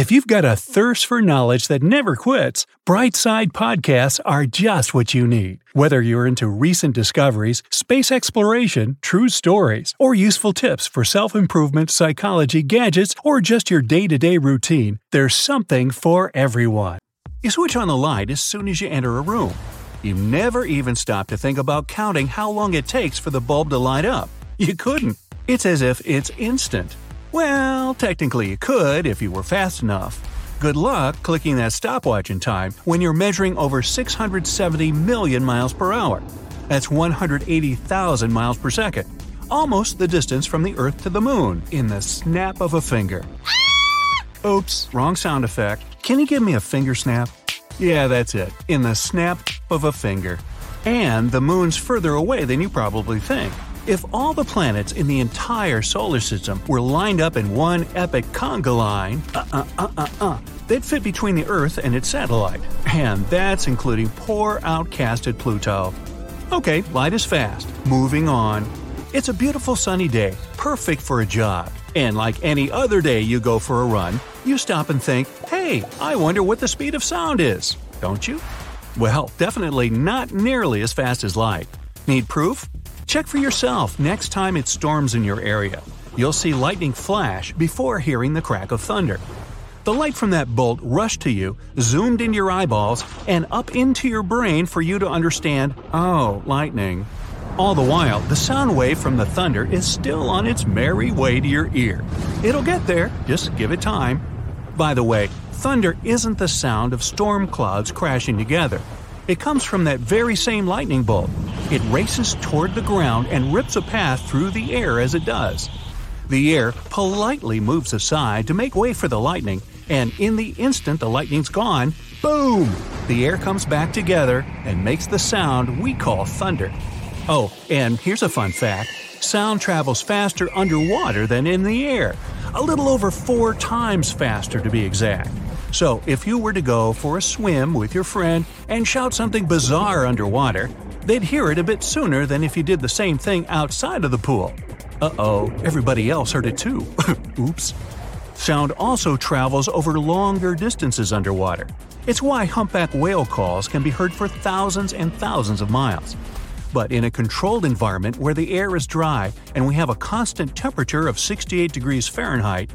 If you've got a thirst for knowledge that never quits, Brightside Podcasts are just what you need. Whether you're into recent discoveries, space exploration, true stories, or useful tips for self improvement, psychology, gadgets, or just your day to day routine, there's something for everyone. You switch on the light as soon as you enter a room. You never even stop to think about counting how long it takes for the bulb to light up. You couldn't. It's as if it's instant. Well, technically you could if you were fast enough. Good luck clicking that stopwatch in time when you're measuring over 670 million miles per hour. That's 180,000 miles per second. Almost the distance from the Earth to the Moon in the snap of a finger. Ah! Oops, wrong sound effect. Can you give me a finger snap? Yeah, that's it. In the snap of a finger. And the moon's further away than you probably think. If all the planets in the entire solar system were lined up in one epic conga line, uh uh uh uh uh, they'd fit between the Earth and its satellite. And that's including poor outcasted Pluto. Okay, light is fast. Moving on. It's a beautiful sunny day, perfect for a jog. And like any other day you go for a run, you stop and think, hey, I wonder what the speed of sound is. Don't you? Well, definitely not nearly as fast as light. Need proof? Check for yourself next time it storms in your area. You'll see lightning flash before hearing the crack of thunder. The light from that bolt rushed to you, zoomed into your eyeballs, and up into your brain for you to understand, oh, lightning. All the while, the sound wave from the thunder is still on its merry way to your ear. It'll get there, just give it time. By the way, thunder isn't the sound of storm clouds crashing together. It comes from that very same lightning bolt. It races toward the ground and rips a path through the air as it does. The air politely moves aside to make way for the lightning, and in the instant the lightning's gone, boom! The air comes back together and makes the sound we call thunder. Oh, and here's a fun fact sound travels faster underwater than in the air, a little over four times faster to be exact. So, if you were to go for a swim with your friend and shout something bizarre underwater, they'd hear it a bit sooner than if you did the same thing outside of the pool. Uh oh, everybody else heard it too. Oops. Sound also travels over longer distances underwater. It's why humpback whale calls can be heard for thousands and thousands of miles. But in a controlled environment where the air is dry and we have a constant temperature of 68 degrees Fahrenheit,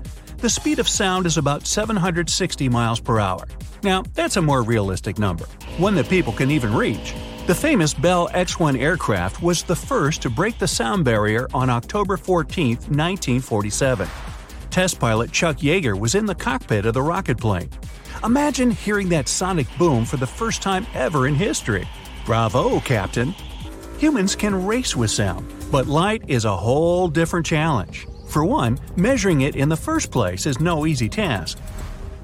the speed of sound is about 760 miles per hour. Now, that's a more realistic number, one that people can even reach. The famous Bell X 1 aircraft was the first to break the sound barrier on October 14, 1947. Test pilot Chuck Yeager was in the cockpit of the rocket plane. Imagine hearing that sonic boom for the first time ever in history. Bravo, Captain! Humans can race with sound, but light is a whole different challenge. For one, measuring it in the first place is no easy task.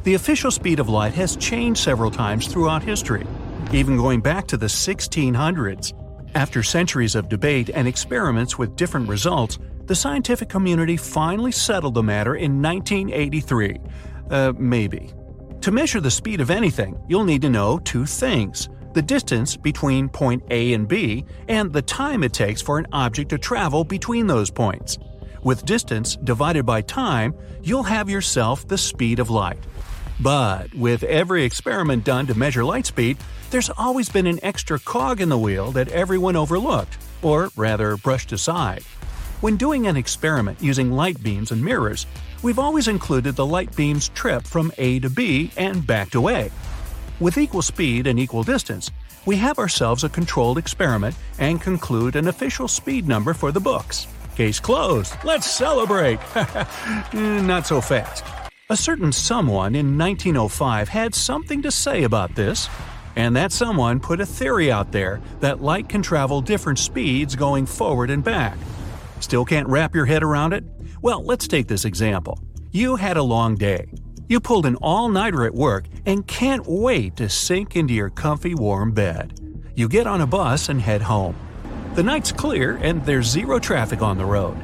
The official speed of light has changed several times throughout history, even going back to the 1600s. After centuries of debate and experiments with different results, the scientific community finally settled the matter in 1983. Uh, maybe. To measure the speed of anything, you'll need to know two things the distance between point A and B, and the time it takes for an object to travel between those points. With distance divided by time, you'll have yourself the speed of light. But with every experiment done to measure light speed, there's always been an extra cog in the wheel that everyone overlooked, or rather brushed aside. When doing an experiment using light beams and mirrors, we've always included the light beam's trip from A to B and back to A. With equal speed and equal distance, we have ourselves a controlled experiment and conclude an official speed number for the books. Case closed. Let's celebrate. Eh, not so fast. A certain someone in 1905 had something to say about this, and that someone put a theory out there that light can travel different speeds going forward and back. Still can't wrap your head around it? Well, let's take this example. You had a long day. You pulled an all nighter at work and can't wait to sink into your comfy warm bed. You get on a bus and head home. The night's clear and there's zero traffic on the road.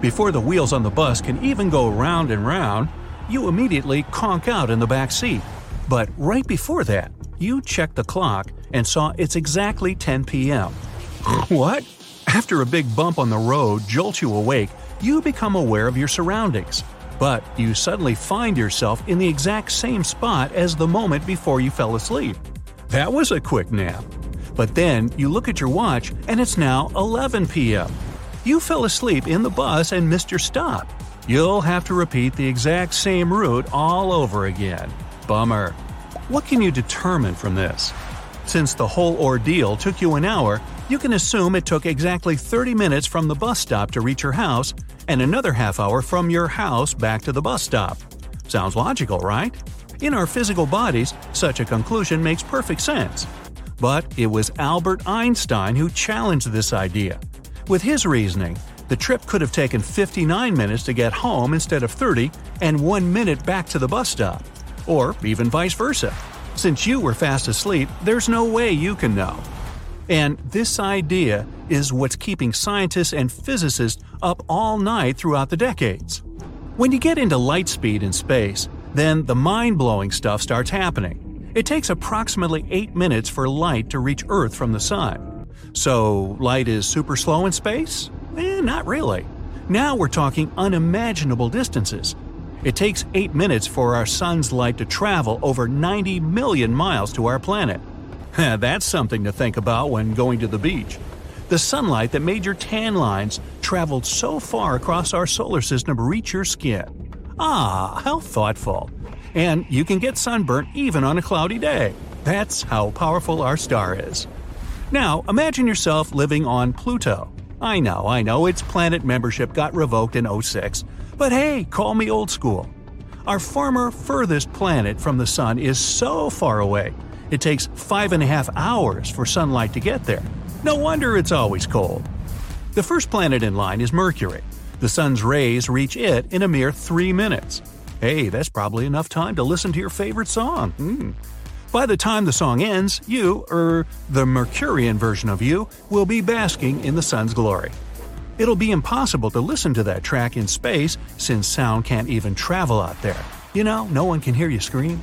Before the wheels on the bus can even go round and round, you immediately conk out in the back seat. But right before that, you checked the clock and saw it's exactly 10 p.m. what? After a big bump on the road jolts you awake, you become aware of your surroundings. but you suddenly find yourself in the exact same spot as the moment before you fell asleep. That was a quick nap. But then you look at your watch and it's now 11 p.m. You fell asleep in the bus and missed your stop. You'll have to repeat the exact same route all over again. Bummer. What can you determine from this? Since the whole ordeal took you an hour, you can assume it took exactly 30 minutes from the bus stop to reach your house and another half hour from your house back to the bus stop. Sounds logical, right? In our physical bodies, such a conclusion makes perfect sense. But it was Albert Einstein who challenged this idea. With his reasoning, the trip could have taken 59 minutes to get home instead of 30 and 1 minute back to the bus stop. Or even vice versa. Since you were fast asleep, there's no way you can know. And this idea is what's keeping scientists and physicists up all night throughout the decades. When you get into light speed in space, then the mind blowing stuff starts happening. It takes approximately 8 minutes for light to reach Earth from the Sun. So, light is super slow in space? Eh, not really. Now we're talking unimaginable distances. It takes 8 minutes for our sun's light to travel over 90 million miles to our planet. That's something to think about when going to the beach. The sunlight that made your tan lines traveled so far across our solar system to reach your skin. Ah, how thoughtful. And you can get sunburnt even on a cloudy day. That's how powerful our star is. Now, imagine yourself living on Pluto. I know, I know, its planet membership got revoked in 06, but hey, call me old school. Our former furthest planet from the Sun is so far away, it takes five and a half hours for sunlight to get there. No wonder it's always cold. The first planet in line is Mercury. The sun's rays reach it in a mere three minutes. Hey, that's probably enough time to listen to your favorite song. Mm. By the time the song ends, you, er, the Mercurian version of you, will be basking in the sun's glory. It'll be impossible to listen to that track in space since sound can't even travel out there. You know, no one can hear you scream.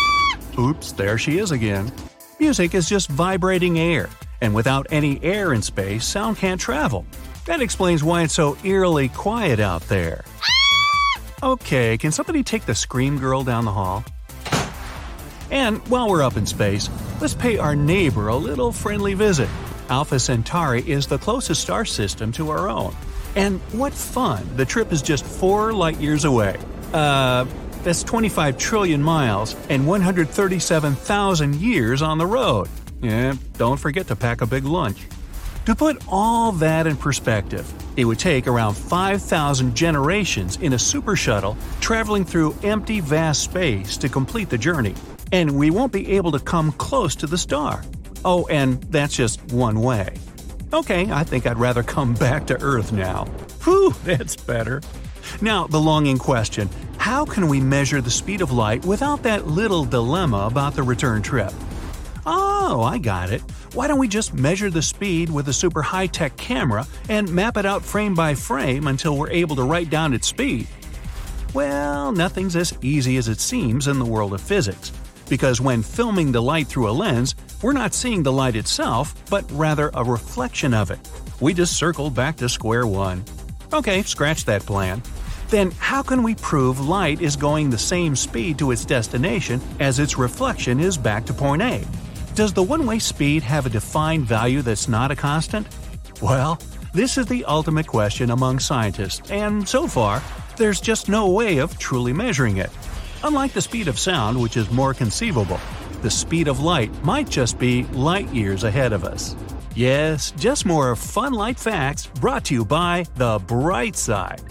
Oops, there she is again. Music is just vibrating air, and without any air in space, sound can't travel. That explains why it's so eerily quiet out there. Okay, can somebody take the Scream Girl down the hall? And while we're up in space, let's pay our neighbor a little friendly visit. Alpha Centauri is the closest star system to our own. And what fun! The trip is just four light years away. Uh, that's 25 trillion miles and 137,000 years on the road. Yeah, don't forget to pack a big lunch. To put all that in perspective, it would take around 5,000 generations in a super shuttle traveling through empty vast space to complete the journey, and we won't be able to come close to the star. Oh, and that's just one way. Okay, I think I'd rather come back to Earth now. Whew, that's better. Now, the longing question how can we measure the speed of light without that little dilemma about the return trip? Oh, I got it. Why don't we just measure the speed with a super high tech camera and map it out frame by frame until we're able to write down its speed? Well, nothing's as easy as it seems in the world of physics. Because when filming the light through a lens, we're not seeing the light itself, but rather a reflection of it. We just circled back to square one. Okay, scratch that plan. Then how can we prove light is going the same speed to its destination as its reflection is back to point A? Does the one way speed have a defined value that's not a constant? Well, this is the ultimate question among scientists, and so far, there's just no way of truly measuring it. Unlike the speed of sound, which is more conceivable, the speed of light might just be light years ahead of us. Yes, just more fun light facts brought to you by The Bright Side.